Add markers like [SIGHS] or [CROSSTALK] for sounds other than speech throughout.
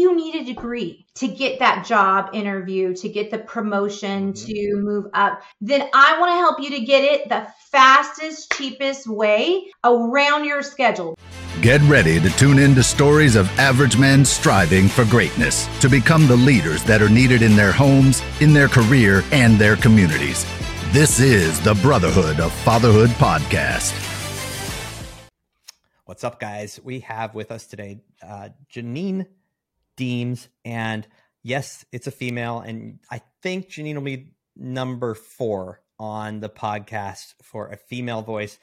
you need a degree to get that job interview, to get the promotion, mm-hmm. to move up, then I want to help you to get it the fastest, cheapest way around your schedule. Get ready to tune in to stories of average men striving for greatness to become the leaders that are needed in their homes, in their career, and their communities. This is the Brotherhood of Fatherhood podcast. What's up, guys? We have with us today uh, Janine Deems, and yes, it's a female, and I think Janine will be number four on the podcast for a female voice.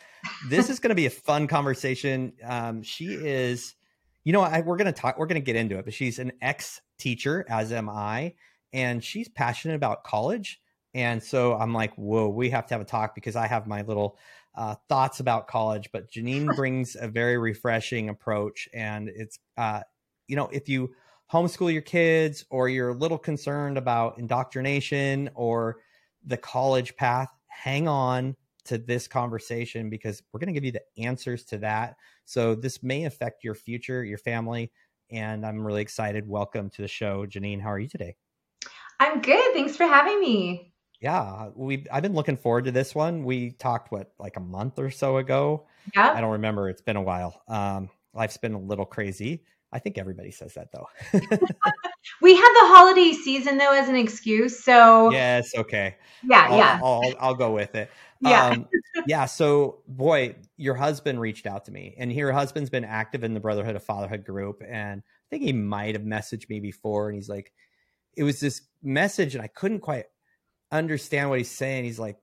This is going to be a fun conversation. Um, she is, you know, I, we're going to talk, we're going to get into it, but she's an ex teacher, as am I, and she's passionate about college. And so I'm like, whoa, we have to have a talk because I have my little uh, thoughts about college, but Janine [LAUGHS] brings a very refreshing approach. And it's, uh, you know, if you homeschool your kids or you're a little concerned about indoctrination or the college path, hang on to this conversation because we're going to give you the answers to that. So this may affect your future, your family. And I'm really excited. Welcome to the show, Janine. How are you today? I'm good. Thanks for having me yeah, we I've been looking forward to this one. We talked what like a month or so ago. Yeah. I don't remember. It's been a while. Um, life's been a little crazy. I think everybody says that though. [LAUGHS] we had the holiday season though as an excuse. So yes, okay. Yeah, I'll, yeah. I'll, I'll go with it. Yeah. Um, [LAUGHS] yeah. So boy, your husband reached out to me and your husband's been active in the Brotherhood of Fatherhood group. And I think he might have messaged me before and he's like, it was this message and I couldn't quite understand what he's saying. He's like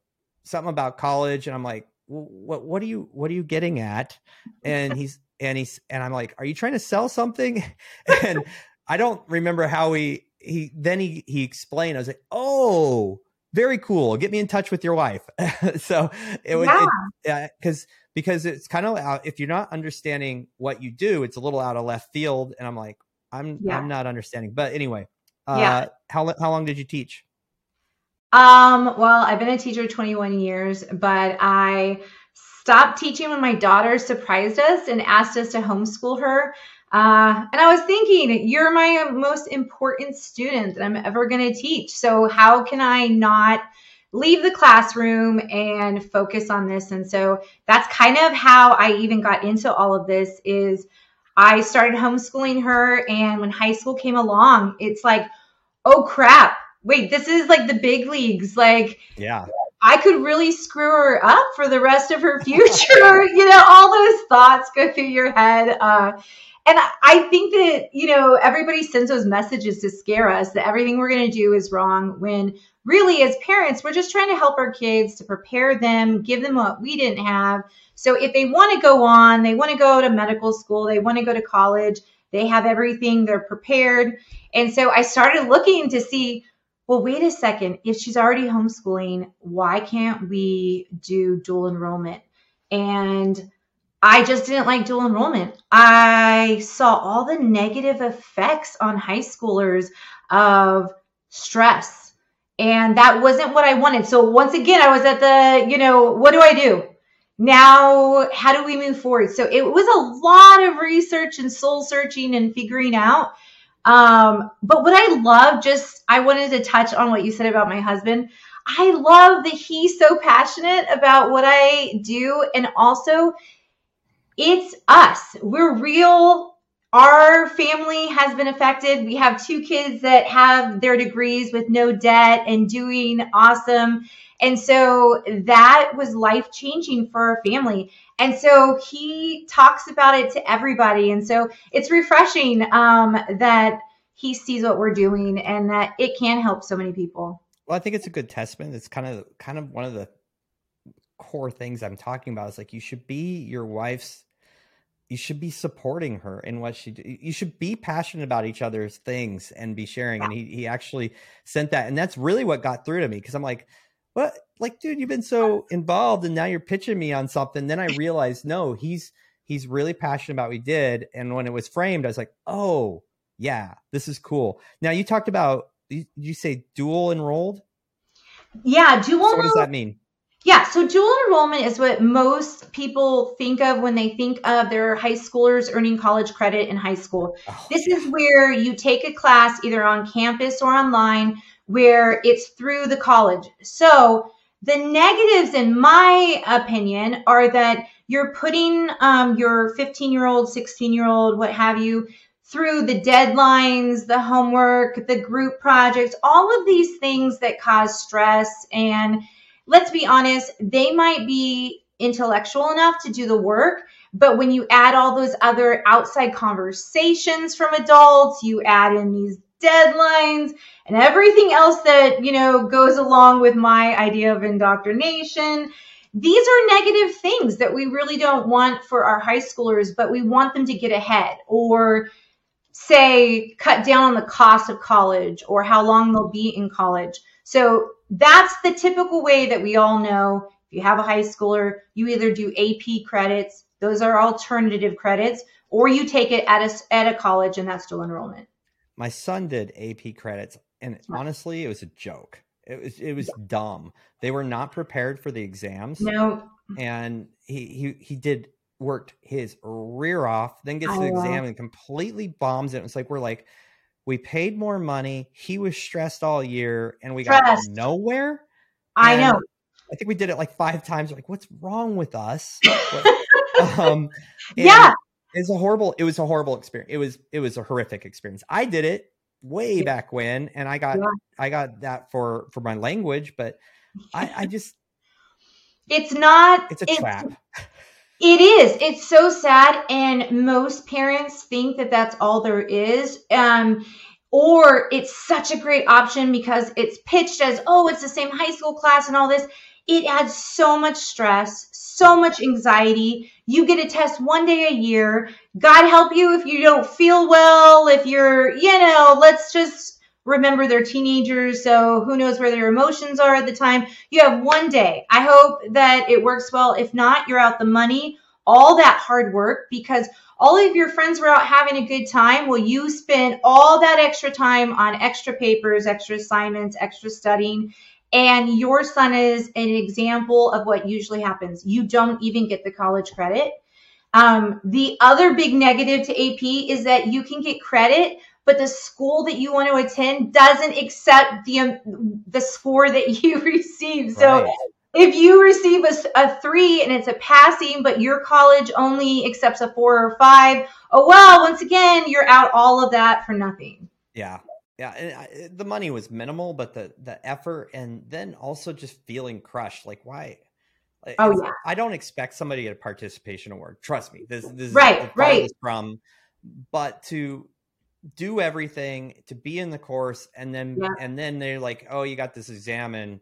something about college, and I'm like, what what are you what are you getting at? And he's and he's and I'm like, are you trying to sell something? [LAUGHS] and I don't remember how he he then he he explained. I was like, oh, very cool. Get me in touch with your wife. [LAUGHS] so it was yeah. because because it's kind of out if you're not understanding what you do, it's a little out of left field. And I'm like, I'm yeah. I'm not understanding. But anyway, uh, yeah. how how long did you teach? Um, well, I've been a teacher 21 years, but I stopped teaching when my daughter surprised us and asked us to homeschool her. Uh, and I was thinking, you're my most important student that I'm ever going to teach. So how can I not leave the classroom and focus on this? And so that's kind of how I even got into all of this is I started homeschooling her and when high school came along, it's like, oh crap, wait, this is like the big leagues. Like, yeah, I could really screw her up for the rest of her [LAUGHS] future. you know, all those thoughts go through your head. Uh, and I think that, you know, everybody sends those messages to scare us that everything we're going to do is wrong when really, as parents, we're just trying to help our kids to prepare them, give them what we didn't have. So if they want to go on, they want to go to medical school, they want to go to college, they have everything, they're prepared. And so I started looking to see well, wait a second. If she's already homeschooling, why can't we do dual enrollment? And I just didn't like dual enrollment. I saw all the negative effects on high schoolers of stress. And that wasn't what I wanted. So once again, I was at the, you know, what do I do? Now, how do we move forward? So it was a lot of research and soul searching and figuring out um, but what I love, just I wanted to touch on what you said about my husband. I love that he's so passionate about what I do. And also, it's us. We're real. Our family has been affected. We have two kids that have their degrees with no debt and doing awesome. And so that was life changing for our family. And so he talks about it to everybody. And so it's refreshing um, that he sees what we're doing and that it can help so many people. Well, I think it's a good testament. It's kind of kind of one of the core things I'm talking about. Is like you should be your wife's you should be supporting her in what she do. You should be passionate about each other's things and be sharing. And he he actually sent that, and that's really what got through to me because I'm like, what? Like, dude, you've been [LAUGHS] so involved, and now you're pitching me on something. Then I realized, no, he's he's really passionate about what we did. And when it was framed, I was like, oh, yeah, this is cool. Now you talked about you, you say dual enrolled. Yeah, dual. So what does that mean? Yeah, so dual enrollment is what most people think of when they think of their high schoolers earning college credit in high school. Oh, this yeah. is where you take a class either on campus or online where it's through the college. So the negatives, in my opinion, are that you're putting um, your 15 year old, 16 year old, what have you, through the deadlines, the homework, the group projects, all of these things that cause stress and let's be honest, they might be intellectual enough to do the work. But when you add all those other outside conversations from adults, you add in these deadlines and everything else that, you know, goes along with my idea of indoctrination. These are negative things that we really don't want for our high schoolers, but we want them to get ahead or say cut down on the cost of college or how long they'll be in college. So that's the typical way that we all know. If you have a high schooler, you either do AP credits, those are alternative credits, or you take it at a, at a college and that's dual enrollment. My son did AP credits, and honestly, it was a joke. It was it was yeah. dumb. They were not prepared for the exams. No. And he he he did worked his rear off, then gets to the exam and completely bombs it. It's like we're like, we paid more money. He was stressed all year, and we stressed. got nowhere. I know. I think we did it like five times. Like, what's wrong with us? [LAUGHS] um, yeah, it's a horrible. It was a horrible experience. It was it was a horrific experience. I did it way back when, and I got yeah. I got that for for my language, but I, I just it's not. It's a it's, trap. It is. It's so sad, and most parents think that that's all there is. Um, or it's such a great option because it's pitched as, oh, it's the same high school class and all this. It adds so much stress, so much anxiety. You get a test one day a year. God help you if you don't feel well, if you're, you know, let's just remember they're teenagers, so who knows where their emotions are at the time. You have one day. I hope that it works well. If not, you're out the money, all that hard work because all of your friends were out having a good time. Well, you spend all that extra time on extra papers, extra assignments, extra studying. And your son is an example of what usually happens. You don't even get the college credit. Um, the other big negative to AP is that you can get credit, but the school that you want to attend doesn't accept the um, the score that [LAUGHS] you receive. So right. if you receive a, a three and it's a passing, but your college only accepts a four or five, oh well, once again, you're out all of that for nothing. Yeah. Yeah, and the money was minimal, but the the effort, and then also just feeling crushed. Like, why? Oh yeah. I don't expect somebody to get a participation award. Trust me. This this right, is right. from, but to do everything to be in the course and then yeah. and then they're like oh you got this exam and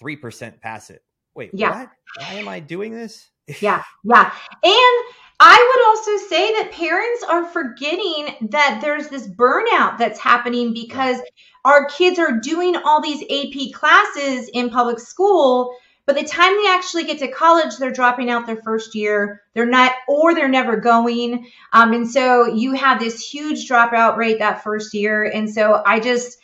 3% pass it wait yeah. what why am i doing this yeah yeah and i would also say that parents are forgetting that there's this burnout that's happening because our kids are doing all these ap classes in public school but the time they actually get to college, they're dropping out their first year. They're not, or they're never going. Um, and so you have this huge dropout rate that first year. And so I just,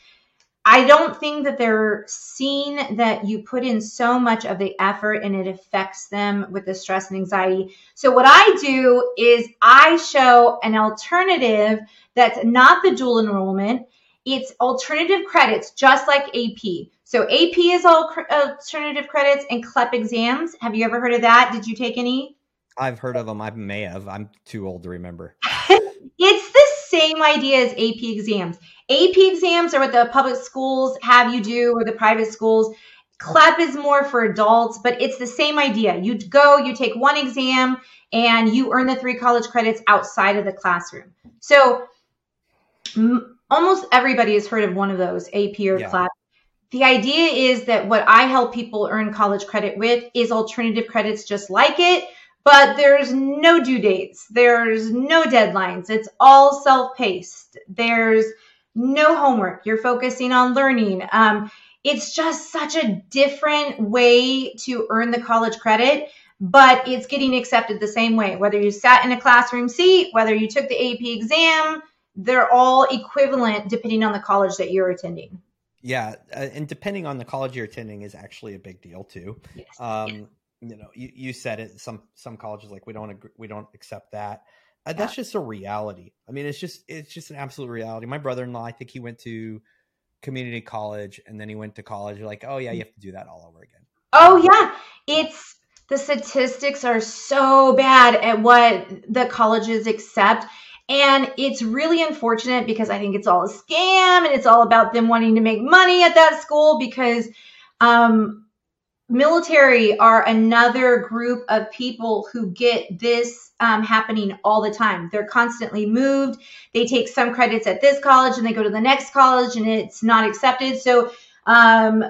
I don't think that they're seeing that you put in so much of the effort and it affects them with the stress and anxiety. So what I do is I show an alternative that's not the dual enrollment. It's alternative credits, just like AP. So AP is all alternative credits and CLEP exams. Have you ever heard of that? Did you take any? I've heard of them. I may have. I'm too old to remember. [LAUGHS] it's the same idea as AP exams. AP exams are what the public schools have you do or the private schools. CLEP is more for adults, but it's the same idea. You go, you take one exam, and you earn the three college credits outside of the classroom. So m- almost everybody has heard of one of those, AP or yeah. CLEP the idea is that what I help people earn college credit with is alternative credits just like it, but there's no due dates, there's no deadlines, it's all self paced, there's no homework, you're focusing on learning. Um, it's just such a different way to earn the college credit, but it's getting accepted the same way. Whether you sat in a classroom seat, whether you took the AP exam, they're all equivalent depending on the college that you're attending. Yeah, uh, and depending on the college you're attending is actually a big deal too. Yes. Um. You know, you, you said it. Some some colleges like we don't agree, we don't accept that. Uh, that's just a reality. I mean, it's just it's just an absolute reality. My brother in law, I think he went to community college and then he went to college. You're like, oh yeah, you have to do that all over again. Oh yeah, it's the statistics are so bad at what the colleges accept. And it's really unfortunate because I think it's all a scam and it's all about them wanting to make money at that school because um, military are another group of people who get this um, happening all the time. They're constantly moved. They take some credits at this college and they go to the next college and it's not accepted. So, um,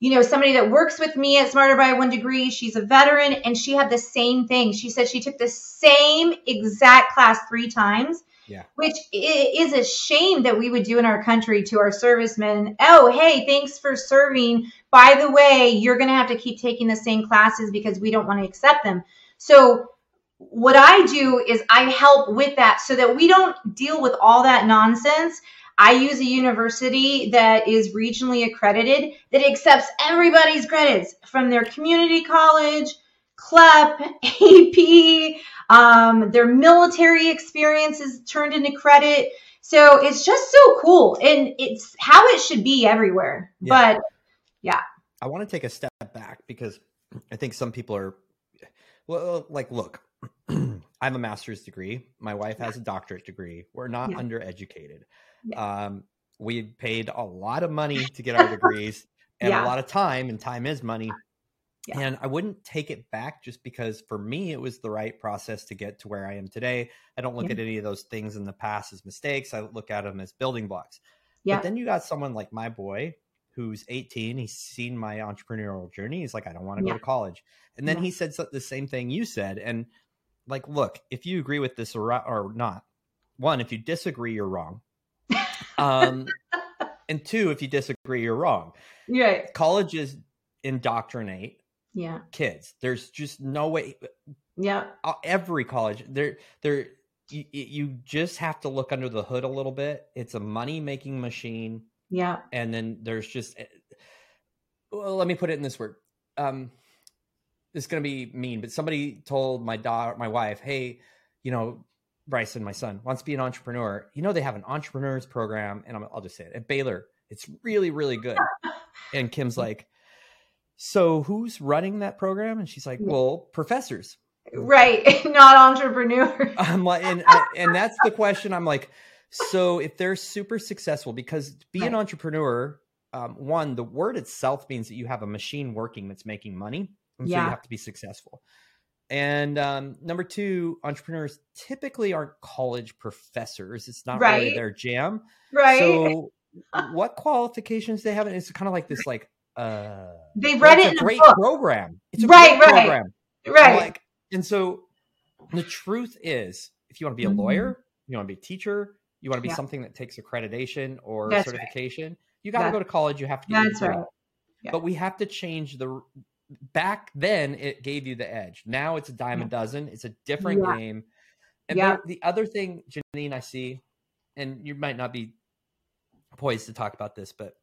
you know, somebody that works with me at Smarter by One Degree, she's a veteran and she had the same thing. She said she took the same exact class three times. Yeah. Which is a shame that we would do in our country to our servicemen. Oh, hey, thanks for serving. By the way, you're going to have to keep taking the same classes because we don't want to accept them. So, what I do is I help with that so that we don't deal with all that nonsense. I use a university that is regionally accredited that accepts everybody's credits from their community college, CLEP, [LAUGHS] AP, um, their military experience is turned into credit. So it's just so cool. And it's how it should be everywhere. Yeah. But yeah. I want to take a step back because I think some people are, well, like, look, [CLEARS THROAT] I have a master's degree. My wife has a doctorate degree. We're not yeah. undereducated. Yeah. Um, we paid a lot of money to get our degrees and yeah. a lot of time, and time is money. Yeah. And I wouldn't take it back just because for me it was the right process to get to where I am today. I don't look yeah. at any of those things in the past as mistakes. I look at them as building blocks. Yeah. But then you got someone like my boy who's 18. He's seen my entrepreneurial journey. He's like, I don't want to yeah. go to college. And then he said the same thing you said. And like, look, if you agree with this or, or not, one, if you disagree, you're wrong. um, [LAUGHS] and two, if you disagree, you're wrong. Right. Colleges indoctrinate yeah. kids. There's just no way yeah. uh, every college there there you, you just have to look under the hood a little bit. It's a money making machine. Yeah. And then there's just eh, well, let me put it in this word. Um it's going to be mean but somebody told my daughter my wife hey you know bryson my son wants to be an entrepreneur. You know they have an entrepreneurs program and i will just say it at baylor it's really really good. [LAUGHS] And kim's like so who's running that program? And she's like, well, professors. Right, [LAUGHS] not entrepreneurs. [LAUGHS] I'm like, and and that's the question. I'm like, so if they're super successful, because to be right. an entrepreneur, um, one, the word itself means that you have a machine working that's making money, and yeah. so you have to be successful. And um, number two, entrepreneurs typically aren't college professors. It's not right. really their jam. Right. So, [LAUGHS] what qualifications they have? And it's kind of like this, like uh, they read it in a great book. program. It's a right, great right, program. Right. Like, and so the truth is, if you want to be a mm-hmm. lawyer, you want to be a teacher, you want to be yeah. something that takes accreditation or That's certification, right. you got to go to college. You have to get That's right. Yeah. But we have to change the. Back then, it gave you the edge. Now it's a dime yeah. a dozen. It's a different game. And yeah. the, the other thing, Janine, I see, and you might not be poised to talk about this, but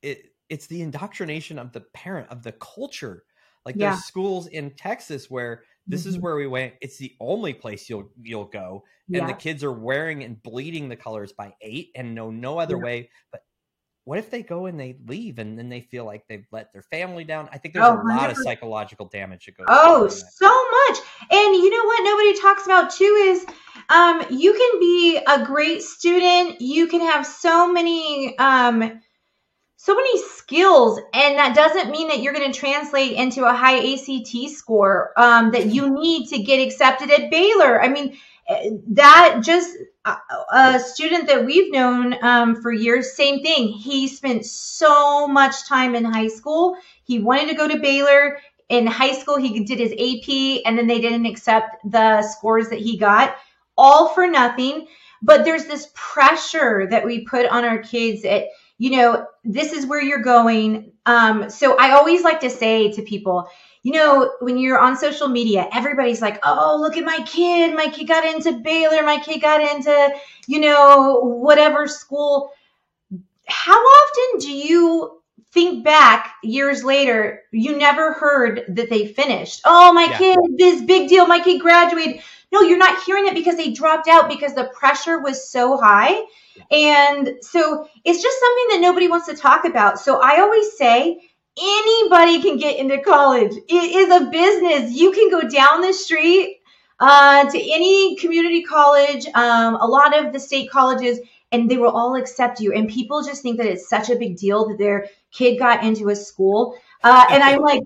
it it's the indoctrination of the parent of the culture like yeah. there's schools in texas where this mm-hmm. is where we went it's the only place you'll you'll go and yeah. the kids are wearing and bleeding the colors by eight and know no other yeah. way but what if they go and they leave and then they feel like they've let their family down i think there's oh, a lot 100%. of psychological damage that goes oh so much and you know what nobody talks about too is um, you can be a great student you can have so many um, so many skills and that doesn't mean that you're going to translate into a high act score um, that you need to get accepted at baylor. I mean eh, that just a student that we've known um, for years same thing. He spent so much time in high school. He wanted to go to baylor. In high school he did his ap and then they didn't accept the scores that he got. All for nothing. But there's this pressure that we put on our kids at you know, this is where you're going. Um, so I always like to say to people, you know, when you're on social media, everybody's like, oh, look at my kid. My kid got into Baylor. My kid got into, you know, whatever school. how often do you think back years later, you never heard that they finished. Oh, my yeah. kid, this big deal. My kid graduated. No, you're not hearing it because they dropped out because the pressure was so high. And so it's just something that nobody wants to talk about. So I always say, anybody can get into college. It is a business. You can go down the street uh, to any community college, um, a lot of the state colleges, and they will all accept you. And people just think that it's such a big deal that their kid got into a school. Uh, and I'm like,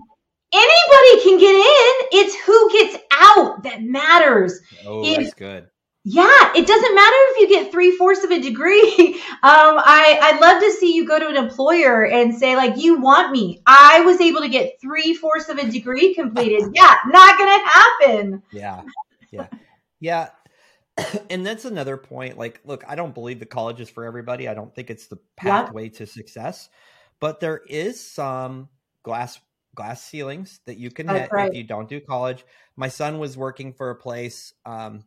anybody can get in. It's who gets out that matters. Oh, if, that's good. Yeah, it doesn't matter if you get three fourths of a degree. [LAUGHS] Um, I I'd love to see you go to an employer and say like, you want me? I was able to get three fourths of a degree completed. [LAUGHS] yeah, not gonna happen. Yeah, yeah, yeah. [CLEARS THROAT] and that's another point. Like, look, I don't believe the college is for everybody. I don't think it's the pathway yeah. to success, but there is some glass glass ceilings that you can hit right. if you don't do college. My son was working for a place um,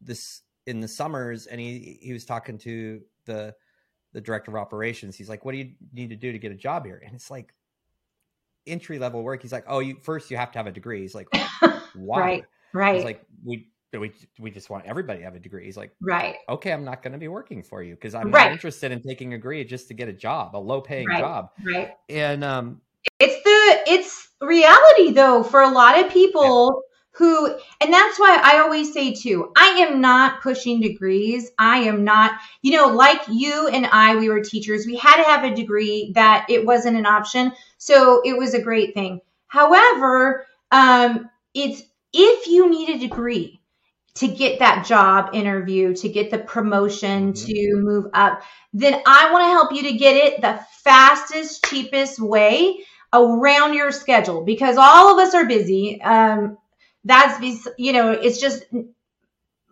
this in the summers, and he he was talking to the the director of operations. He's like, "What do you need to do to get a job here?" And it's like entry level work. He's like, "Oh, you first you have to have a degree." He's like, [LAUGHS] "Why?" right, right. He's like, "We we we just want everybody to have a degree. He's like, right, okay, I'm not going to be working for you because I'm right. not interested in taking a degree just to get a job, a low paying right. job. Right. And um, it's reality though for a lot of people yeah. who, and that's why I always say too, I am not pushing degrees. I am not, you know, like you and I, we were teachers. We had to have a degree that it wasn't an option, so it was a great thing. However, um, it's if you need a degree to get that job interview, to get the promotion, mm-hmm. to move up, then I want to help you to get it the fastest, cheapest way around your schedule because all of us are busy. Um, that's, you know, it's just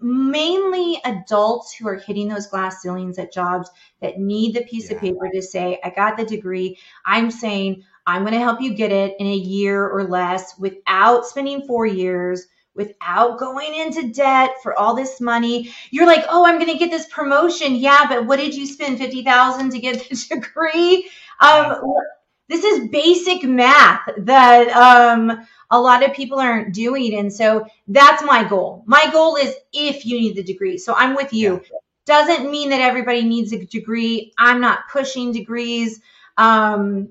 mainly adults who are hitting those glass ceilings at jobs that need the piece yeah. of paper to say, I got the degree. I'm saying, I'm going to help you get it in a year or less without spending four years without going into debt for all this money. You're like, oh, I'm going to get this promotion. Yeah, but what did you spend fifty thousand to get the [LAUGHS] degree? Um, this is basic math that um, a lot of people aren't doing, and so that's my goal. My goal is if you need the degree. So I'm with you. Yeah. Doesn't mean that everybody needs a degree. I'm not pushing degrees. Um,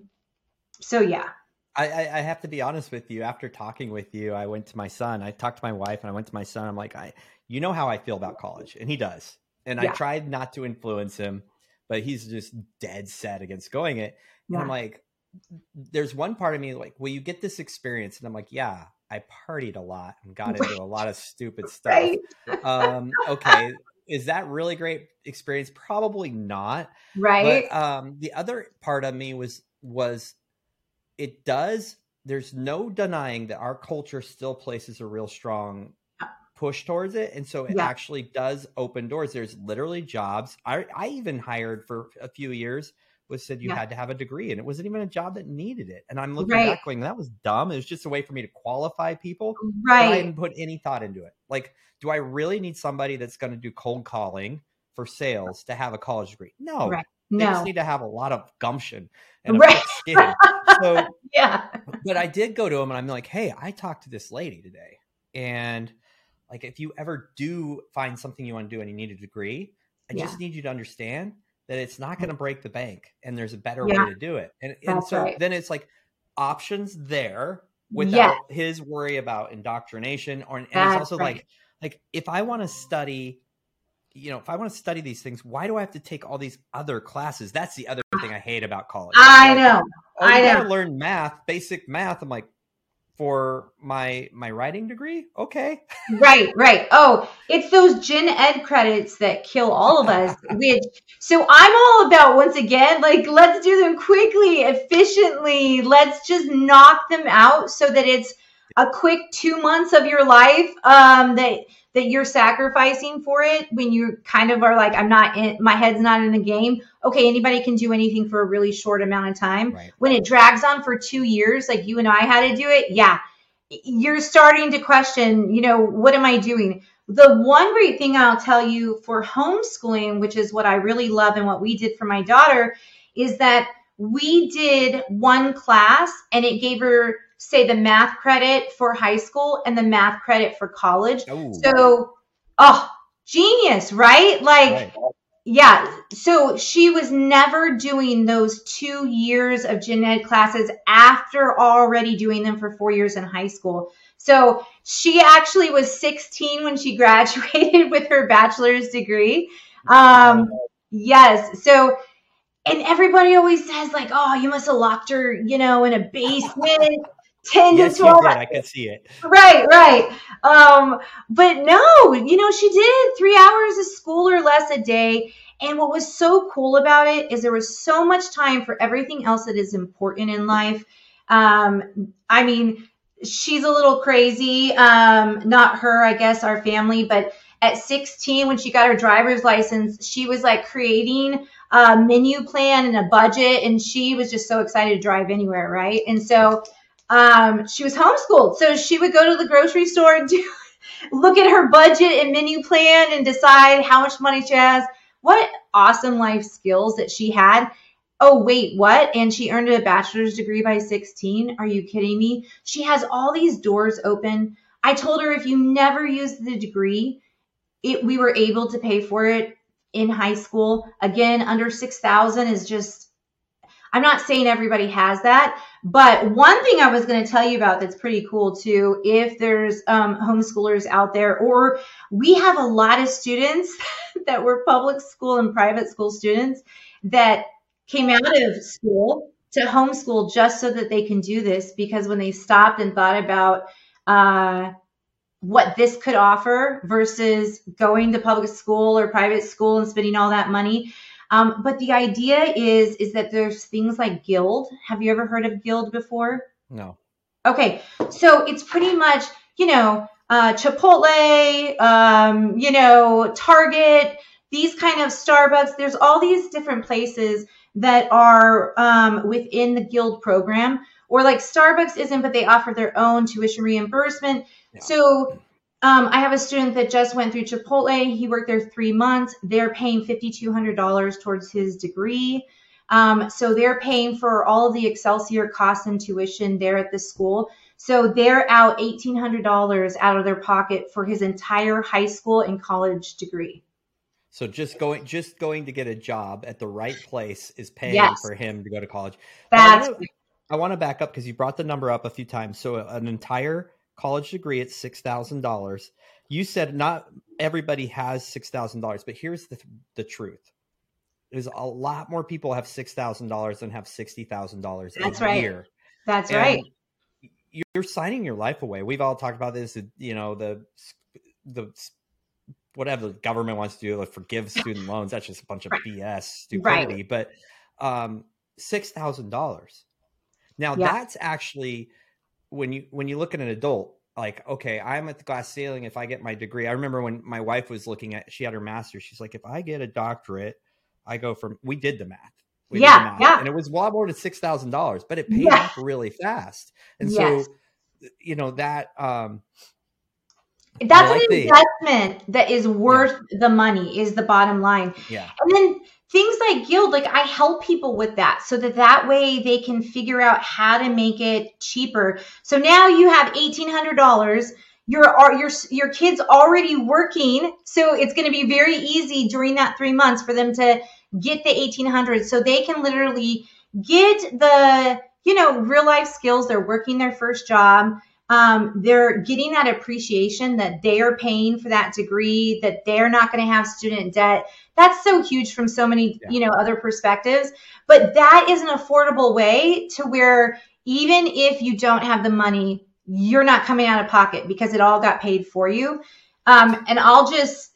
so yeah. I, I, have to be honest with you. After talking with you, I went to my son. I talked to my wife, and I went to my son. I'm like, I, you know how I feel about college, and he does. And yeah. I tried not to influence him, but he's just dead set against going it. And. I'm like, there's one part of me like, will you get this experience? And I'm like, yeah, I partied a lot and got into a lot of stupid [LAUGHS] stuff. Right. Um, okay, is that really great experience? Probably not. Right. But um, the other part of me was was it does there's no denying that our culture still places a real strong push towards it and so it yeah. actually does open doors there's literally jobs i i even hired for a few years was said you yeah. had to have a degree and it wasn't even a job that needed it and i'm looking right. back going that was dumb it was just a way for me to qualify people right i didn't put any thought into it like do i really need somebody that's going to do cold calling for sales to have a college degree no right. They no. just need to have a lot of gumption and right. skin. So [LAUGHS] yeah. But I did go to him and I'm like, hey, I talked to this lady today. And like if you ever do find something you want to do and you need a degree, I yeah. just need you to understand that it's not mm. going to break the bank and there's a better yeah. way to do it. And, and so right. then it's like options there without his worry about indoctrination or and That's it's also right. like like if I want to study you know, if I want to study these things, why do I have to take all these other classes? That's the other thing [SIGHS] I hate about college. I like, know. Oh, I know. Learn math, basic math. I'm like, for my my writing degree, okay. [LAUGHS] right, right. Oh, it's those gen ed credits that kill all of us. [LAUGHS] which so I'm all about once again, like let's do them quickly, efficiently. Let's just knock them out so that it's a quick two months of your life um, that that you're sacrificing for it when you kind of are like, I'm not in, my head's not in the game. Okay, anybody can do anything for a really short amount of time. Right. When it drags on for two years, like you and I had to do it, yeah, you're starting to question, you know, what am I doing? the one great thing I'll tell you for homeschooling, which is what I really love and what we did for my daughter, is that we did one class and it gave her, say, the math credit for high school and the math credit for college. Ooh. So, oh, genius, right? Like, right. yeah. So she was never doing those two years of gen ed classes after already doing them for four years in high school. So she actually was 16 when she [LAUGHS] graduated with her bachelor's degree. Um, yes. So, and everybody always says like, "Oh, you must have locked her, you know, in a basement." 10 yes, to 12 I can see it. Right, right. Um, but no, you know, she did three hours of school or less a day. And what was so cool about it is there was so much time for everything else that is important in life. Um, I mean, she's a little crazy. Um, not her, I guess, our family, but at 16, when she got her driver's license, she was like creating a menu plan and a budget, and she was just so excited to drive anywhere, right? And so um, she was homeschooled. So she would go to the grocery store and do, [LAUGHS] look at her budget and menu plan and decide how much money she has. What awesome life skills that she had. Oh wait what? And she earned a bachelor's degree by 16 are you kidding me? She has all these doors open. I told her if you never use the degree it we were able to pay for it in high school. Again under 6000 is just i'm not saying everybody has that but one thing i was going to tell you about that's pretty cool too if there's um, homeschoolers out there or we have a lot of students [LAUGHS] that were public school and private school students that came out of school to homeschool just so that they can do this because when they stopped and thought about uh, what this could offer versus going to public school or private school and spending all that money. Um, but the idea is is that there's things like Guild. Have you ever heard of Guild before? No. Okay, so it's pretty much you know uh, Chipotle, um, you know Target, these kind of Starbucks. There's all these different places that are um, within the guild program or like starbucks isn't but they offer their own tuition reimbursement yeah. so um, i have a student that just went through chipotle he worked there three months they're paying $5200 towards his degree um, so they're paying for all of the excelsior costs and tuition there at the school so they're out $1800 out of their pocket for his entire high school and college degree so just going just going to get a job at the right place is paying yes. for him to go to college. That's I want to back up because you brought the number up a few times. So an entire college degree at six thousand dollars. You said not everybody has six thousand dollars, but here's the the truth: is a lot more people have six thousand dollars than have sixty thousand dollars a right. year. That's and right. You're signing your life away. We've all talked about this. You know the the whatever the government wants to do, like forgive student loans. That's just a bunch of BS stupidity. Right. But um, six thousand dollars. Now yeah. that's actually when you when you look at an adult, like okay, I'm at the glass ceiling. If I get my degree, I remember when my wife was looking at, she had her master's. She's like, if I get a doctorate, I go from. We did the math. We yeah, math, yeah. And it was well more than six thousand dollars, but it paid yeah. off really fast. And yes. so, you know that um that's like an investment that is worth yeah. the money is the bottom line. Yeah. And then things like guild, like I help people with that so that that way they can figure out how to make it cheaper. So now you have $1,800 your uh, your your kids already working so it's going to be very easy during that three months for them to get the 1800 so they can literally get the you know real life skills. They're working their first job um, they're getting that appreciation that they are paying for that degree, that they're not going to have student debt. That's so huge from so many, yeah. you know, other perspectives. But that is an affordable way to where even if you don't have the money, you're not coming out of pocket because it all got paid for you. Um, and I'll just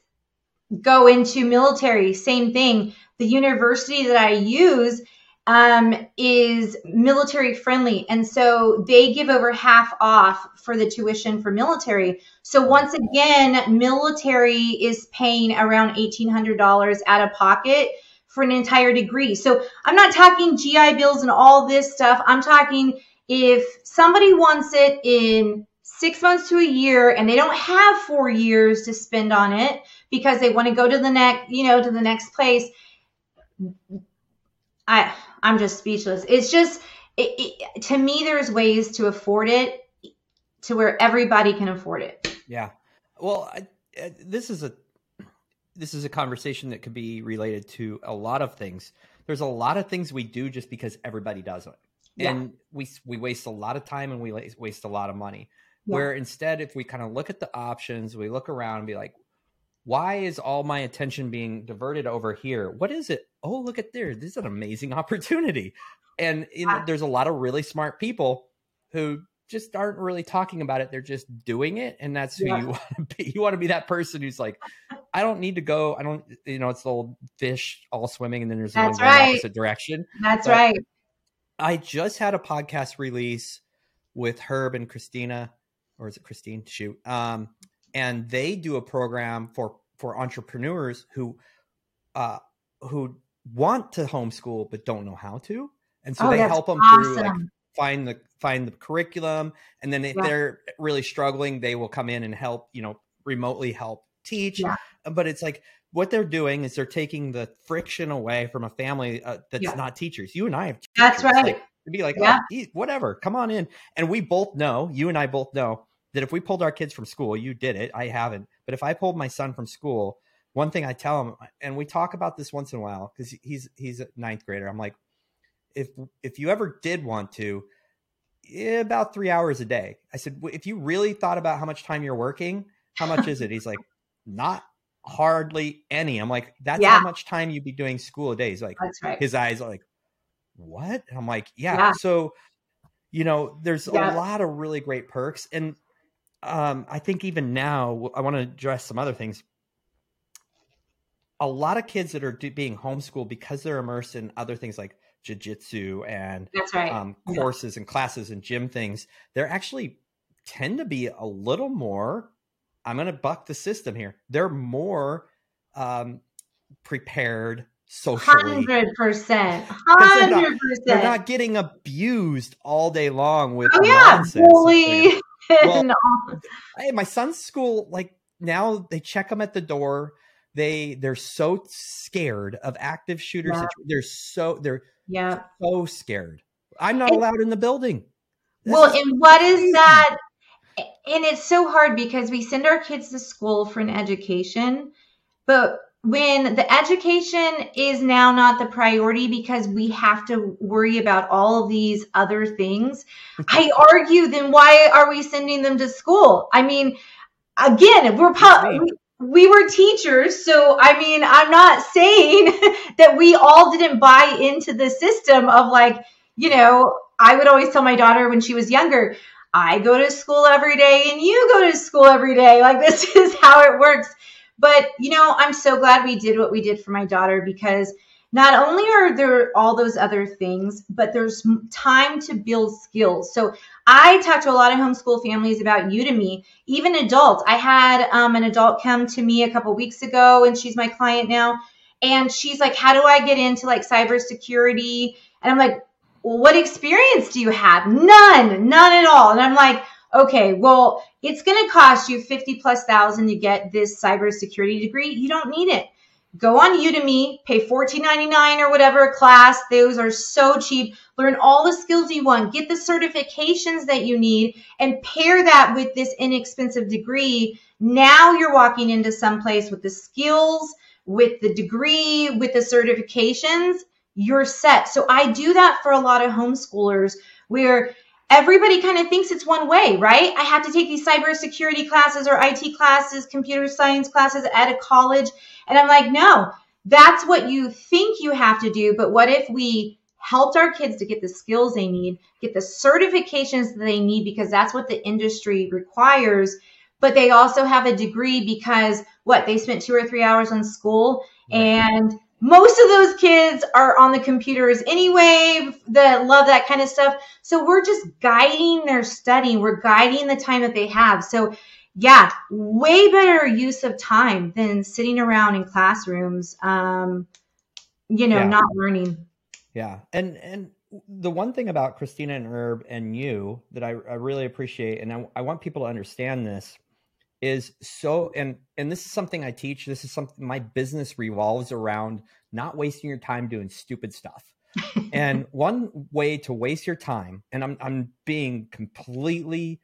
go into military, same thing. The university that I use um, is military friendly. And so they give over half off for the tuition for military. So once again, military is paying around $1,800 out of pocket for an entire degree. So I'm not talking GI bills and all this stuff. I'm talking if somebody wants it in six months to a year and they don't have four years to spend on it because they want to go to the next, you know, to the next place. I, I'm just speechless. It's just, it, it, to me, there's ways to afford it to where everybody can afford it. Yeah. Well, I, I, this is a this is a conversation that could be related to a lot of things. There's a lot of things we do just because everybody does it. Yeah. And we we waste a lot of time and we waste a lot of money. Yeah. Where instead if we kind of look at the options, we look around and be like why is all my attention being diverted over here? What is it? Oh, look at there. This is an amazing [LAUGHS] opportunity. And you know, there's a lot of really smart people who just aren't really talking about it. They're just doing it. And that's who yeah. you [LAUGHS] want to be. You want to be that person who's like, I don't need to go. I don't, you know, it's the old fish all swimming and then there's that's right. opposite direction. That's but right. I just had a podcast release with Herb and Christina, or is it Christine? Shoot. Um, and they do a program for for entrepreneurs who uh who want to homeschool but don't know how to. And so oh, they help them awesome. through like find the find the curriculum and then if yeah. they're really struggling they will come in and help you know remotely help teach yeah. but it's like what they're doing is they're taking the friction away from a family uh, that's yeah. not teachers you and i have teachers. that's right like, to be like yeah. Oh, whatever come on in and we both know you and i both know that if we pulled our kids from school you did it i haven't but if i pulled my son from school one thing i tell him and we talk about this once in a while because he's he's a ninth grader i'm like if if you ever did want to eh, about three hours a day i said if you really thought about how much time you're working how much is it he's like not hardly any i'm like that's yeah. how much time you'd be doing school a day he's like right. his eyes are like what and i'm like yeah, yeah. so you know there's yeah. a lot of really great perks and um i think even now i want to address some other things a lot of kids that are being homeschooled because they're immersed in other things like jujitsu and right. um, courses yeah. and classes and gym things, they're actually tend to be a little more. I'm going to buck the system here. They're more um, prepared socially. Hundred percent. Hundred percent. They're not getting abused all day long with oh, yeah, nonsense. Bully. Well, hey, my son's school, like now they check them at the door. They they're so scared of active shooters. Yeah. They're so they're yeah. So scared. I'm not and, allowed in the building. This well, and what is that? And it's so hard because we send our kids to school for an education, but when the education is now not the priority because we have to worry about all of these other things, mm-hmm. I argue then why are we sending them to school? I mean, again, we're pu- we were teachers. So, I mean, I'm not saying [LAUGHS] that we all didn't buy into the system of like, you know, I would always tell my daughter when she was younger, I go to school every day and you go to school every day. Like, [LAUGHS] this is how it works. But, you know, I'm so glad we did what we did for my daughter because not only are there all those other things, but there's time to build skills. So I talk to a lot of homeschool families about Udemy, even adults. I had um, an adult come to me a couple weeks ago, and she's my client now. And she's like, How do I get into like cybersecurity? And I'm like, well, What experience do you have? None, none at all. And I'm like, Okay, well, it's going to cost you 50 plus thousand to get this cybersecurity degree. You don't need it go on Udemy, pay $14.99 or whatever a class. Those are so cheap. Learn all the skills you want, get the certifications that you need, and pair that with this inexpensive degree. Now you're walking into some place with the skills, with the degree, with the certifications. You're set. So I do that for a lot of homeschoolers where everybody kind of thinks it's one way, right? I have to take these cybersecurity classes or IT classes, computer science classes at a college. And I'm like, no, that's what you think you have to do. But what if we helped our kids to get the skills they need, get the certifications that they need, because that's what the industry requires. But they also have a degree because what they spent two or three hours on school and most of those kids are on the computers anyway that love that kind of stuff so we're just guiding their study we're guiding the time that they have so yeah, way better use of time than sitting around in classrooms, um, you know, yeah. not learning. Yeah, and and the one thing about Christina and Herb and you that I, I really appreciate, and I, I, want people to understand this, is so and and this is something I teach. This is something my business revolves around not wasting your time doing stupid stuff. and [LAUGHS] one way to waste your time, and I'm I'm being completely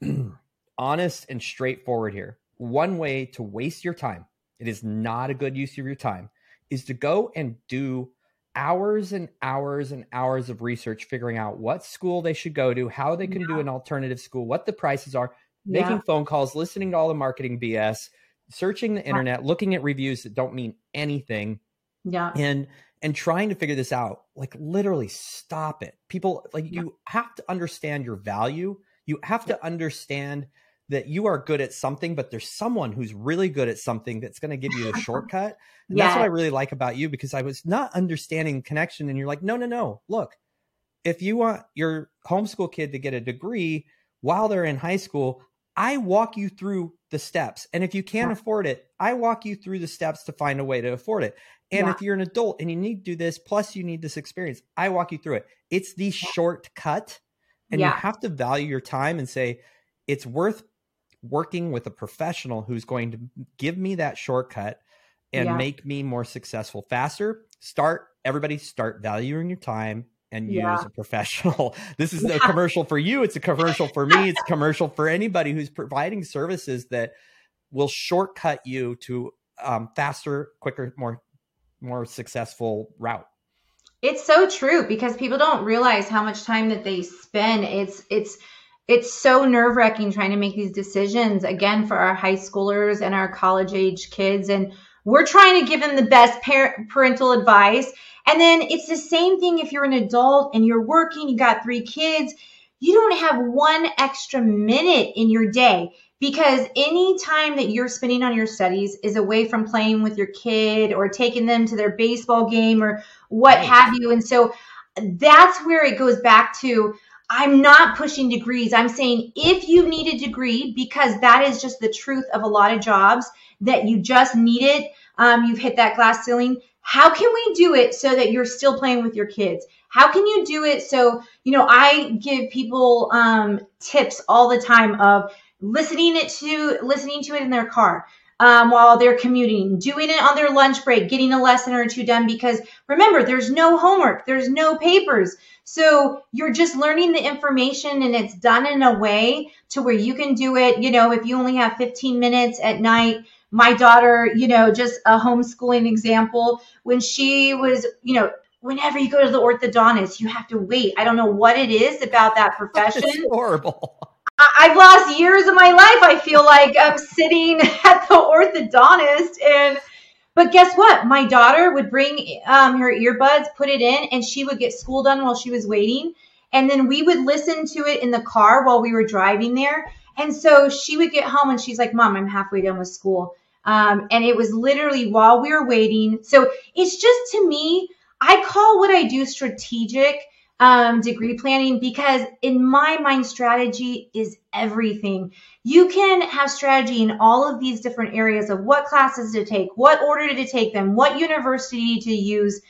[CLEARS THROAT] honest and straightforward here. One way to waste your time, it is not a good use of your time, is to go and do hours and hours and hours of research figuring out what school they should go to, how they can yeah. do an alternative school, what the prices are, yeah. making phone calls, listening to all the marketing BS, searching the internet, looking at reviews that don't mean anything. Yeah. And and trying to figure this out. Like literally stop it. People like yeah. you have to understand your value. You have to understand that you are good at something, but there's someone who's really good at something that's going to give you a [LAUGHS] shortcut. And that's what I really like about you because I was not understanding connection. And you're like, no, no, no. Look, if you want your homeschool kid to get a degree while they're in high school, I walk you through the steps. And if you can't yeah. afford it, I walk you through the steps to find a way to afford it. And yeah. if you're an adult and you need to do this, plus you need this experience, I walk you through it. It's the shortcut. And you have to value your time and say, it's worth working with a professional who's going to give me that shortcut and yeah. make me more successful faster. Start everybody start valuing your time and yeah. use a professional. [LAUGHS] This is yeah. a commercial for you. It's a commercial for me. It's a commercial for anybody who's providing services that will shortcut you to um, faster, quicker, more more successful route. It's so true because people don't realize how much time that they spend. It's it's it's so nerve wracking trying to make these decisions again for our high schoolers and our college age kids. And we're trying to give them the best parent, parental advice. And then it's the same thing if you're an adult and you're working, you got three kids, you don't have one extra minute in your day because any time that you're spending on your studies is away from playing with your kid or taking them to their baseball game or what have you. And so that's where it goes back to I'm not pushing degrees. I'm saying if you need a degree, because that is just the truth of a lot of jobs that you just need it, um, you've hit that glass ceiling. How can we do it so that you're still playing with your kids? How can you do it so, you know, I give people um, tips all the time of listening it to listening to it in their car um, while they're commuting, doing it on their lunch break, getting a lesson or two done. Because remember, there's no homework, there's no papers. So you're just learning the information and it's done in a way to where you can do it. You know, if you only have 15 minutes at night, my daughter, you know, just a homeschooling example, when she was, you know, whenever you go to the orthodontist, you have to wait. I don't know what it is about that [LAUGHS] profession. It's horrible. I've lost years of my life. I feel like I'm sitting [LAUGHS] at the orthodontist and but guess what? My daughter would bring um, her earbuds, put it in, and she would get school done while she was waiting. And then we would listen to it in the car while we were driving there. And so she would get home and she's like, Mom, I'm halfway done with school. Um, and it was literally while we were waiting. So it's just to me, I call what I do strategic um, degree planning because in my mind, strategy is everything. You can have strategy in all of these different areas of what classes to take, what order to take them, what university to use.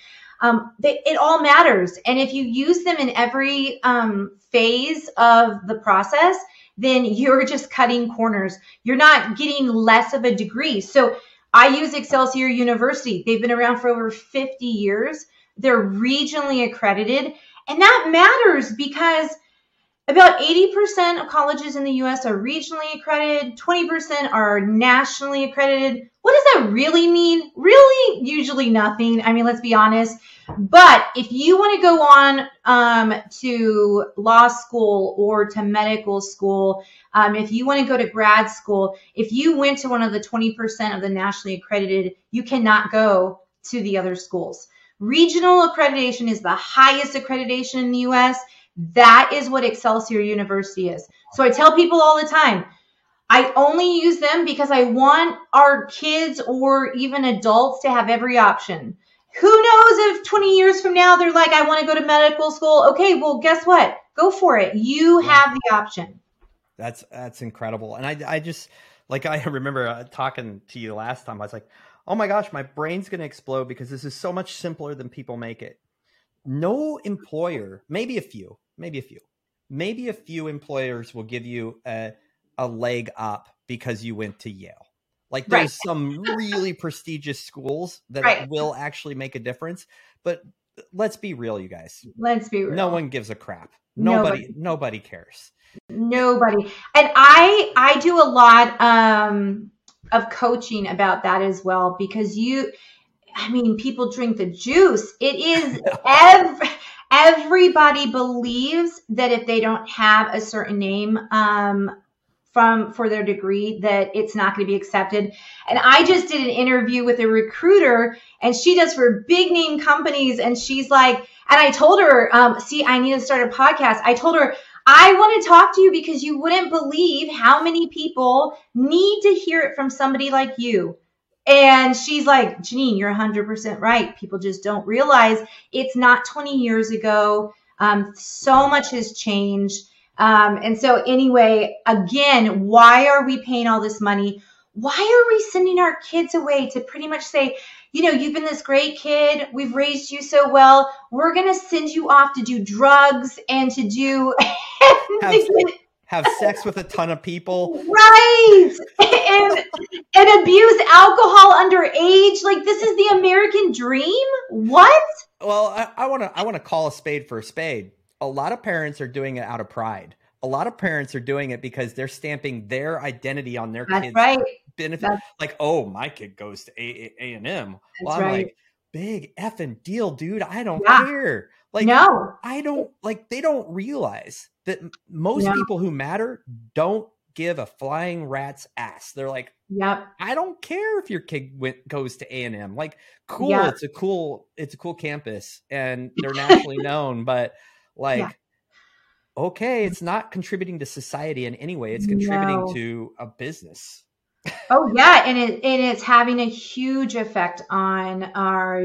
Um, they, it all matters. And if you use them in every um, phase of the process, then [LAUGHS] you're just cutting corners. You're not getting less of a degree. So I use Excelsior University. They've been around for over 50 years. They're regionally accredited and that matters because about 80% of colleges in the US are regionally accredited, 20% are nationally accredited. What does that really mean? Really, usually nothing. I mean, let's be honest. But if you want to go on um, to law school or to medical school, um, if you want to go to grad school, if you went to one of the 20% of the nationally accredited, you cannot go to the other schools. Regional accreditation is the highest accreditation in the US. That is what Excelsior University is. So I tell people all the time, I only use them because I want our kids or even adults to have every option. Who knows if 20 years from now they're like, I want to go to medical school. Okay, well, guess what? Go for it. You have the option. That's that's incredible. And I I just like I [LAUGHS] remember uh, talking to you last time. I was like, oh my gosh, my brain's going to explode because this is so much simpler than people make it. no employer, maybe a few, maybe a few, maybe a few employers will give you a, a leg up because you went to Yale. Like there's right. some really prestigious schools that right. will actually make a difference. But let's be real, you guys. Let's be real. No one gives a crap. Nobody nobody, nobody cares. Nobody. And I I do a lot um of coaching about that as well because you I mean people drink the juice. It is [LAUGHS] every everybody believes that if they don't have a certain name um from for their degree that it's not going to be accepted. And I just did an interview with a recruiter and she does for big name companies and she's like and I told her um, see I need to start a podcast. I told her I want to talk to you because you wouldn't believe how many people need to hear it from somebody like you. And she's like, Janine, you're 100% right. People just don't realize it's not 20 years ago. Um, so much has changed. Um, and so, anyway, again, why are we paying all this money? Why are we sending our kids away to pretty much say, you know, you've been this great kid. We've raised you so well. We're going to send you off to do drugs and to do. [LAUGHS] have, have sex with a ton of people. Right. [LAUGHS] And, and abuse alcohol underage. Like, this is the American dream? What? Well, I want to I want to call a spade for a spade. A lot of parents are doing it out of pride. A lot of parents are doing it because they're stamping their identity on their That's kids' right benefit. That's, like, oh, my kid goes to A and M. Well, I'm right. like, big effing deal, dude. I don't yeah. care. Like, no, I don't like. They don't realize that most yeah. people who matter don't give a flying rat's ass. They're like, yep. I don't care if your kid went goes to A and M. Like, cool. Yep. It's a cool. It's a cool campus, and they're [LAUGHS] nationally known. But like. Yeah okay, it's not contributing to society in any way. It's contributing no. to a business oh yeah and it and it's having a huge effect on our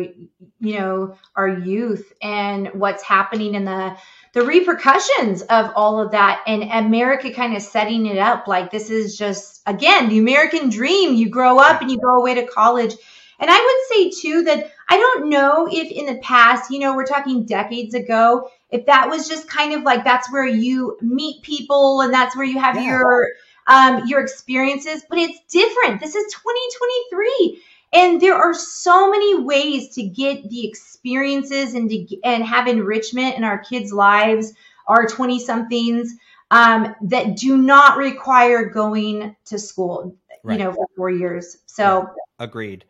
you know our youth and what's happening in the the repercussions of all of that and america kind of setting it up like this is just again the american dream you grow up and you go away to college and i would say too that i don't know if in the past you know we're talking decades ago if that was just kind of like that's where you meet people and that's where you have yeah. your um, your experiences, but it's different. This is 2023. And there are so many ways to get the experiences and to and have enrichment in our kids' lives, our 20 somethings, um, that do not require going to school, right. you know, for four years. So yeah. agreed.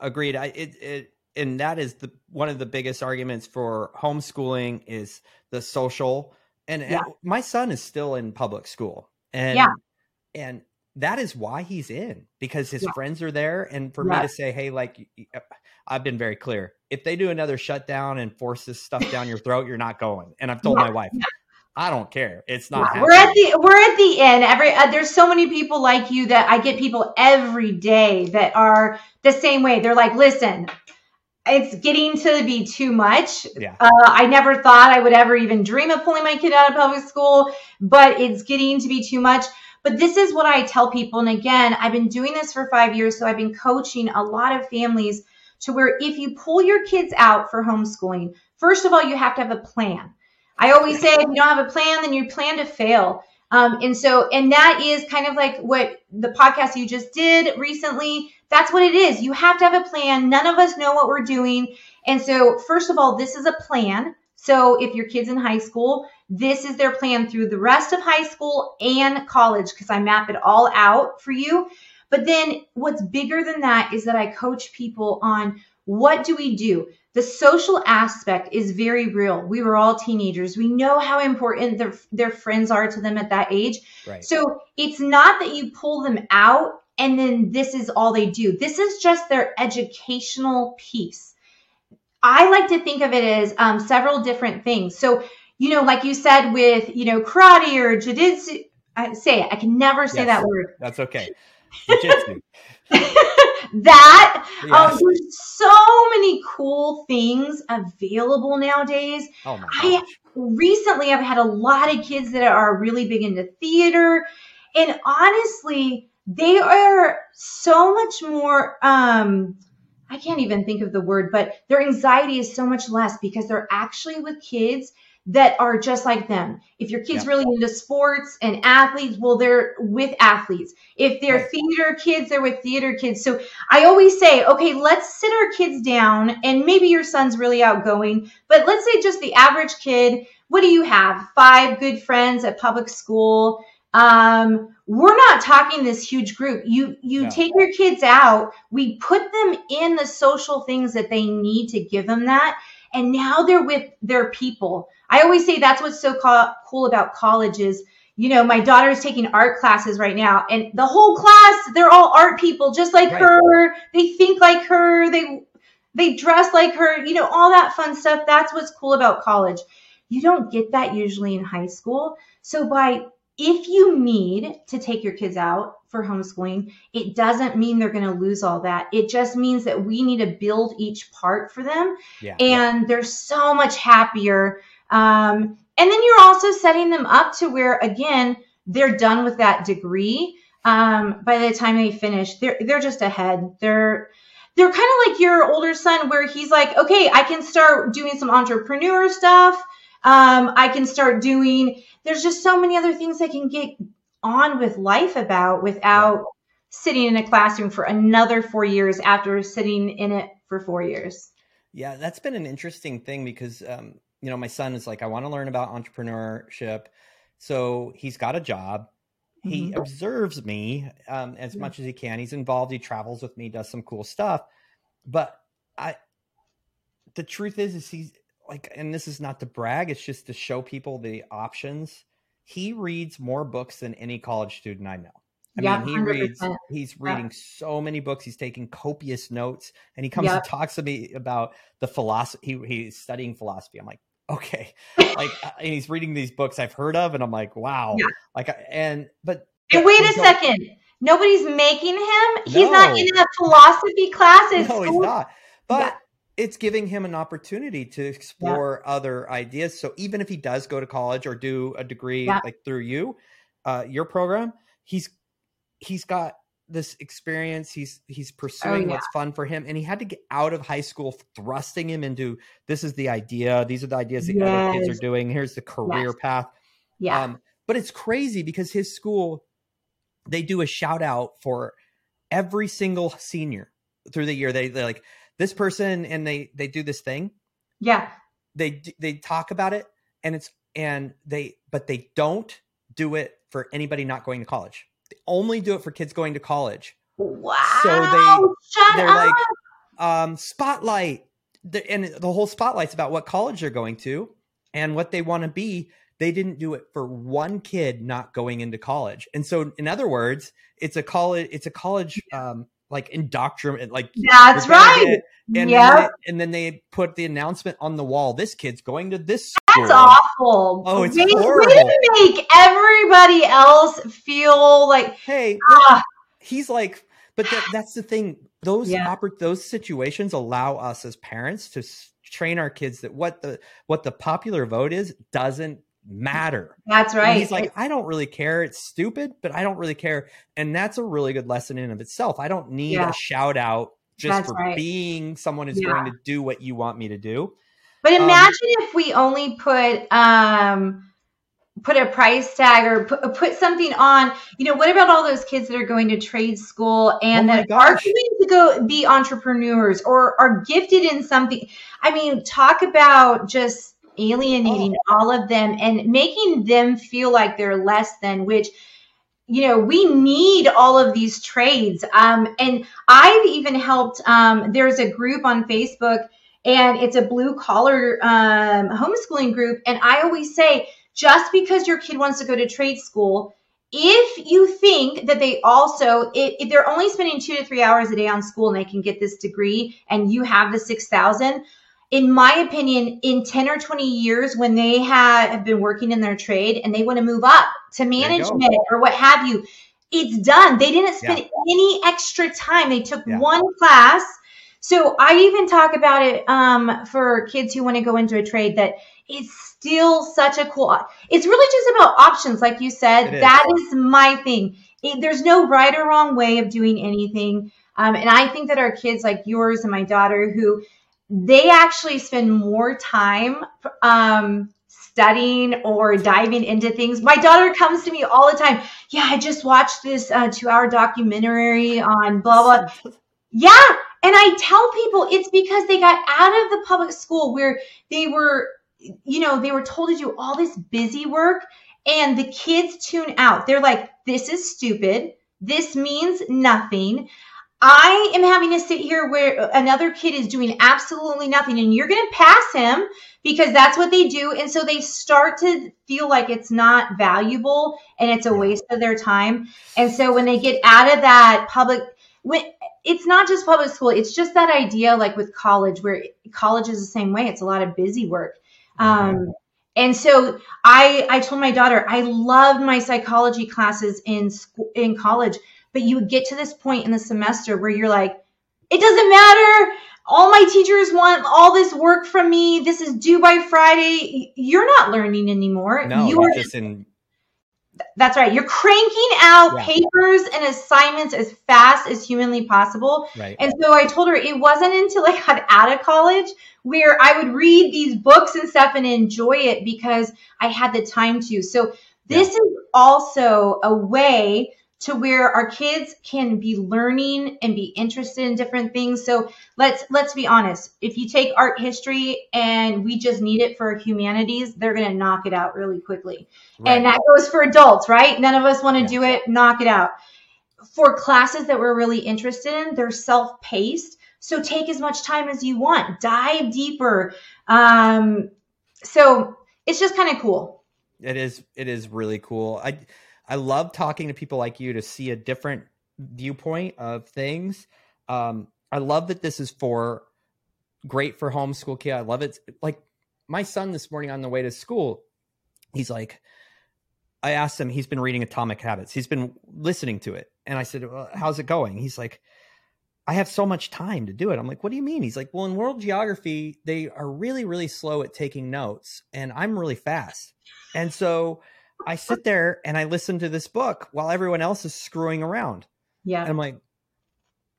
Agreed. I, it, it, and that is the one of the biggest arguments for homeschooling is the social. And, yeah. and my son is still in public school, and yeah and that is why he's in because his yeah. friends are there and for yeah. me to say hey like uh, i've been very clear if they do another shutdown and force this stuff down your throat you're not going and i've told yeah. my wife I don't care. It's not. We're at the we're at the end. Every uh, there's so many people like you that I get people every day that are the same way. They're like, listen, it's getting to be too much. Yeah. Uh, I never thought I would ever even dream of pulling my kid out of public school, but it's getting to be too much. But this is what I tell people. And again, I've been doing this for five years. So I've been coaching a lot of families to where if you pull your kids out for homeschooling, first of all, you have to have a plan. I always say if you don't have a plan, then you plan to fail. Um, and so, and that is kind of like what the podcast you just did recently. That's what it is. You have to have a plan. None of us know what we're doing. And so, first of all, this is a plan. So if your kid's in high school, this is their plan through the rest of high school and college because I map it all out for you. But then what's bigger than that is that I coach people on what do we do? The social aspect is very real. We were all teenagers. We know how important their, their friends are to them at that age. Right. So it's not that you pull them out and then this is all they do. This is just their educational piece. I like to think of it as um, several different things. So, you know, like you said with, you know, karate or jiu-jitsu, I say it. I can never say yes, that word. That's okay. Jiu-jitsu. [LAUGHS] that um, yes. um, there's so many cool things available nowadays. Oh my gosh. I recently I've had a lot of kids that are really big into theater, and honestly, they are so much more. Um, I can't even think of the word, but their anxiety is so much less because they're actually with kids that are just like them. If your kid's really into sports and athletes, well, they're with athletes. If they're right. theater kids, they're with theater kids. So I always say, okay, let's sit our kids down, and maybe your son's really outgoing, but let's say just the average kid. What do you have? Five good friends at public school. Um, we're not talking this huge group. You you take your kids out. We put them in the social things that they need to give them that and now they're with their people. I always say that's what's so co- cool about college is, you know, my daughter is taking art classes right now, and the whole class, they're all art people, just like right. her. They think like her. They they dress like her. You know, all that fun stuff. That's what's cool about college. You don't get that usually in high school. So by if you need to take your kids out for homeschooling, it doesn't mean they're going to lose all that. It just means that we need to build each part for them. Yeah, and yeah. they're so much happier. Um, and then you're also setting them up to where, again, they're done with that degree. Um, by the time they finish, they're they're just ahead. They're they're kind of like your older son, where he's like, okay, I can start doing some entrepreneur stuff. Um, I can start doing there's just so many other things I can get on with life about without sitting in a classroom for another four years after sitting in it for four years. Yeah, that's been an interesting thing because, um, you know, my son is like, I want to learn about entrepreneurship. So he's got a job. He mm-hmm. observes me um, as much as he can. He's involved. He travels with me, does some cool stuff. But I, the truth is, is he's like, and this is not to brag, it's just to show people the options. He reads more books than any college student I know. I yeah, mean, he 100%. reads, he's reading yeah. so many books. He's taking copious notes and he comes yep. and talks to me about the philosophy. He, he's studying philosophy. I'm like, okay. [LAUGHS] like, uh, and he's reading these books I've heard of. And I'm like, wow. Yeah. Like, and, but. And wait a second. Nobody's making him. He's no. not in a philosophy class. No, he's not. But it's giving him an opportunity to explore yeah. other ideas. So even if he does go to college or do a degree yeah. like through you, uh, your program, he's he's got this experience. He's he's oh, pursuing oh, yeah. what's fun for him, and he had to get out of high school, thrusting him into this is the idea. These are the ideas that yes. other kids are doing. Here's the career yes. path. Yeah, um, but it's crazy because his school they do a shout out for every single senior through the year. They they like this person and they they do this thing. Yeah. They they talk about it and it's and they but they don't do it for anybody not going to college. They only do it for kids going to college. Wow so they Shut they're up. like um spotlight. The, and the whole spotlight's about what college they're going to and what they want to be. They didn't do it for one kid not going into college. And so in other words it's a college it's a college um like indoctrinate like that's right and yep. then they, and then they put the announcement on the wall this kid's going to this school. that's awful oh it's we, horrible we make everybody else feel like hey ah. he's like but that, that's the thing those yeah. oppor- those situations allow us as parents to train our kids that what the what the popular vote is doesn't matter. That's right. And he's like, I don't really care. It's stupid, but I don't really care. And that's a really good lesson in of itself. I don't need yeah. a shout out just that's for right. being someone who's yeah. going to do what you want me to do. But um, imagine um, if we only put um put a price tag or put, put something on you know what about all those kids that are going to trade school and oh that gosh. are going to go be entrepreneurs or are gifted in something i mean talk about just alienating oh. all of them and making them feel like they're less than, which you know we need all of these trades um, and i've even helped um, there's a group on facebook and it's a blue collar um, homeschooling group and i always say just because your kid wants to go to trade school if you think that they also if they're only spending two to three hours a day on school and they can get this degree and you have the 6000 in my opinion, in 10 or 20 years, when they have, have been working in their trade and they want to move up to management or what have you, it's done. They didn't spend yeah. any extra time. They took yeah. one class. So I even talk about it um, for kids who want to go into a trade that it's still such a cool. It's really just about options, like you said. That is my thing. It, there's no right or wrong way of doing anything. Um, and I think that our kids, like yours and my daughter, who they actually spend more time um, studying or diving into things. My daughter comes to me all the time. Yeah, I just watched this uh, two hour documentary on blah, blah. Yeah. And I tell people it's because they got out of the public school where they were, you know, they were told to do all this busy work and the kids tune out. They're like, this is stupid. This means nothing. I am having to sit here where another kid is doing absolutely nothing and you're going to pass him because that's what they do. And so they start to feel like it's not valuable and it's a waste of their time. And so when they get out of that public, when it's not just public school, it's just that idea like with college where college is the same way. It's a lot of busy work. Um, and so I, I told my daughter, I loved my psychology classes in school, in college but you would get to this point in the semester where you're like, it doesn't matter. All my teachers want all this work from me. This is due by Friday. You're not learning anymore. No, you are just in. That's right. You're cranking out yeah. papers and assignments as fast as humanly possible. Right. And so I told her it wasn't until I got out of college where I would read these books and stuff and enjoy it because I had the time to. So this yeah. is also a way to where our kids can be learning and be interested in different things. So let's let's be honest. If you take art history and we just need it for humanities, they're going to knock it out really quickly. Right. And that goes for adults, right? None of us want to yeah. do it, knock it out. For classes that we're really interested in, they're self-paced. So take as much time as you want. Dive deeper. Um, so it's just kind of cool. It is. It is really cool. I I love talking to people like you to see a different viewpoint of things. Um, I love that this is for great for homeschool kid. I love it. Like my son this morning on the way to school, he's like, I asked him, he's been reading Atomic Habits. He's been listening to it. And I said, well, How's it going? He's like, I have so much time to do it. I'm like, what do you mean? He's like, well, in world geography, they are really, really slow at taking notes, and I'm really fast. And so I sit there and I listen to this book while everyone else is screwing around. Yeah. And I'm like,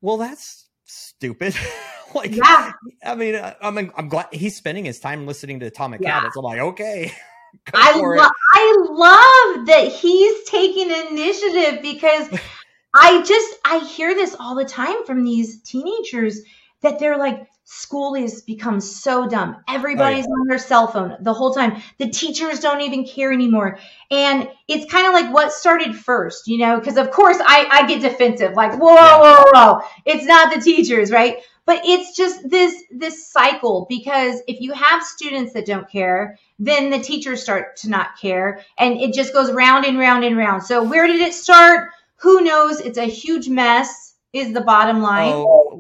well, that's stupid. [LAUGHS] like, yeah. I mean, uh, I mean, I'm glad he's spending his time listening to Atomic yeah. Habits. I'm like, okay. [LAUGHS] I, lo- I love that he's taking initiative because [LAUGHS] I just, I hear this all the time from these teenagers that they're like, school has become so dumb. Everybody's oh, yeah. on their cell phone the whole time. The teachers don't even care anymore. And it's kind of like what started first, you know, because of course I, I get defensive, like, whoa, yeah. whoa, whoa, it's not the teachers, right? But it's just this this cycle because if you have students that don't care, then the teachers start to not care. And it just goes round and round and round. So where did it start? Who knows? It's a huge mess, is the bottom line. Oh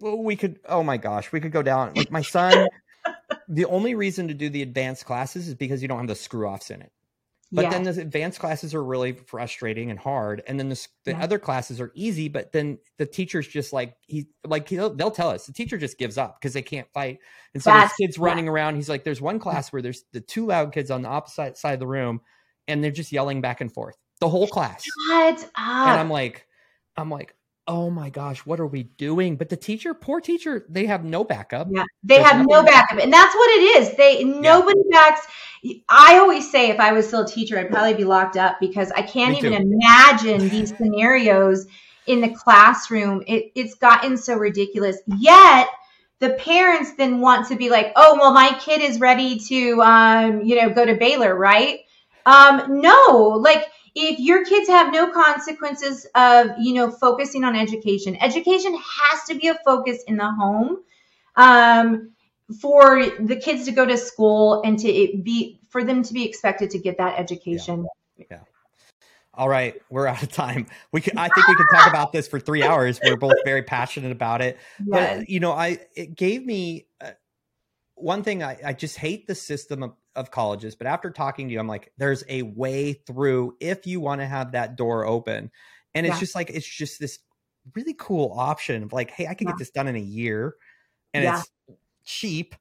well, we could. Oh my gosh, we could go down. Like my son, [LAUGHS] the only reason to do the advanced classes is because you don't have the screw offs in it. But yeah. then the advanced classes are really frustrating and hard, and then the, the yeah. other classes are easy. But then the teacher's just like he like he'll, they'll tell us the teacher just gives up because they can't fight, and so That's, kids running yeah. around. He's like, there's one class where there's the two loud kids on the opposite side of the room, and they're just yelling back and forth the whole class. Shut up. And I'm like, I'm like, oh my gosh, what are we doing? But the teacher, poor teacher, they have no backup. Yeah, they There's have no backup. And that's what it is. They nobody yeah. backs I always say if I was still a teacher, I'd probably be locked up because I can't even imagine these scenarios in the classroom. It, it's gotten so ridiculous. Yet the parents then want to be like, oh, well, my kid is ready to, um, you know, go to Baylor, right? Um, no, like if your kids have no consequences of you know focusing on education education has to be a focus in the home um, for the kids to go to school and to be for them to be expected to get that education. Yeah, yeah. all right. We're out of time. We can i think we can talk about this for three hours. We're both very passionate about it. Yes. but you know i it gave me uh, one thing I, I just hate the system of of colleges, but after talking to you, I'm like, there's a way through if you want to have that door open. And it's yeah. just like, it's just this really cool option of like, hey, I can yeah. get this done in a year and yeah. it's cheap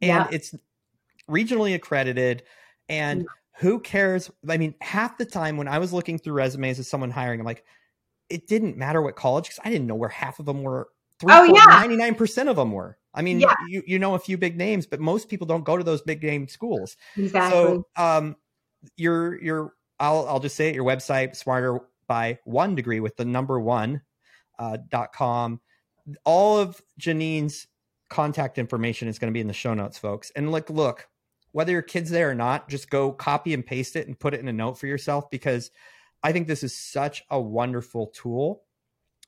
and it's regionally accredited. And who cares? I mean, half the time when I was looking through resumes of someone hiring, I'm like, it didn't matter what college because I didn't know where half of them were. Three, oh yeah, ninety nine percent of them were. I mean, yeah. you you know a few big names, but most people don't go to those big name schools. Exactly. So, um, your your I'll I'll just say it. Your website, smarter by one degree with the number one uh, dot com. All of Janine's contact information is going to be in the show notes, folks. And like, look, whether your kid's there or not, just go copy and paste it and put it in a note for yourself because I think this is such a wonderful tool.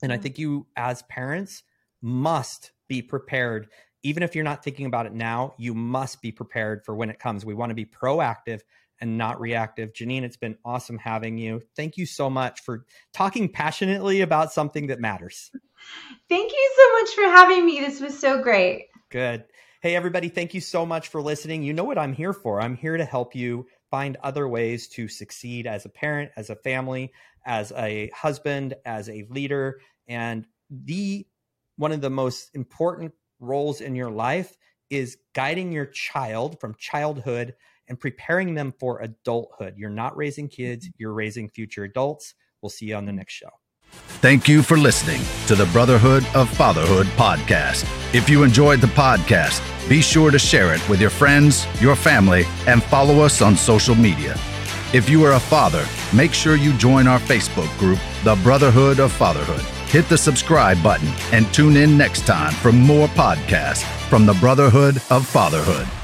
And I think you, as parents, must be prepared. Even if you're not thinking about it now, you must be prepared for when it comes. We want to be proactive and not reactive. Janine, it's been awesome having you. Thank you so much for talking passionately about something that matters. Thank you so much for having me. This was so great. Good. Hey, everybody, thank you so much for listening. You know what I'm here for. I'm here to help you find other ways to succeed as a parent, as a family, as a husband, as a leader. And the one of the most important roles in your life is guiding your child from childhood and preparing them for adulthood. You're not raising kids, mm-hmm. you're raising future adults. We'll see you on the next show. Thank you for listening to the Brotherhood of Fatherhood podcast. If you enjoyed the podcast, be sure to share it with your friends, your family, and follow us on social media. If you are a father, make sure you join our Facebook group, The Brotherhood of Fatherhood. Hit the subscribe button and tune in next time for more podcasts from the Brotherhood of Fatherhood.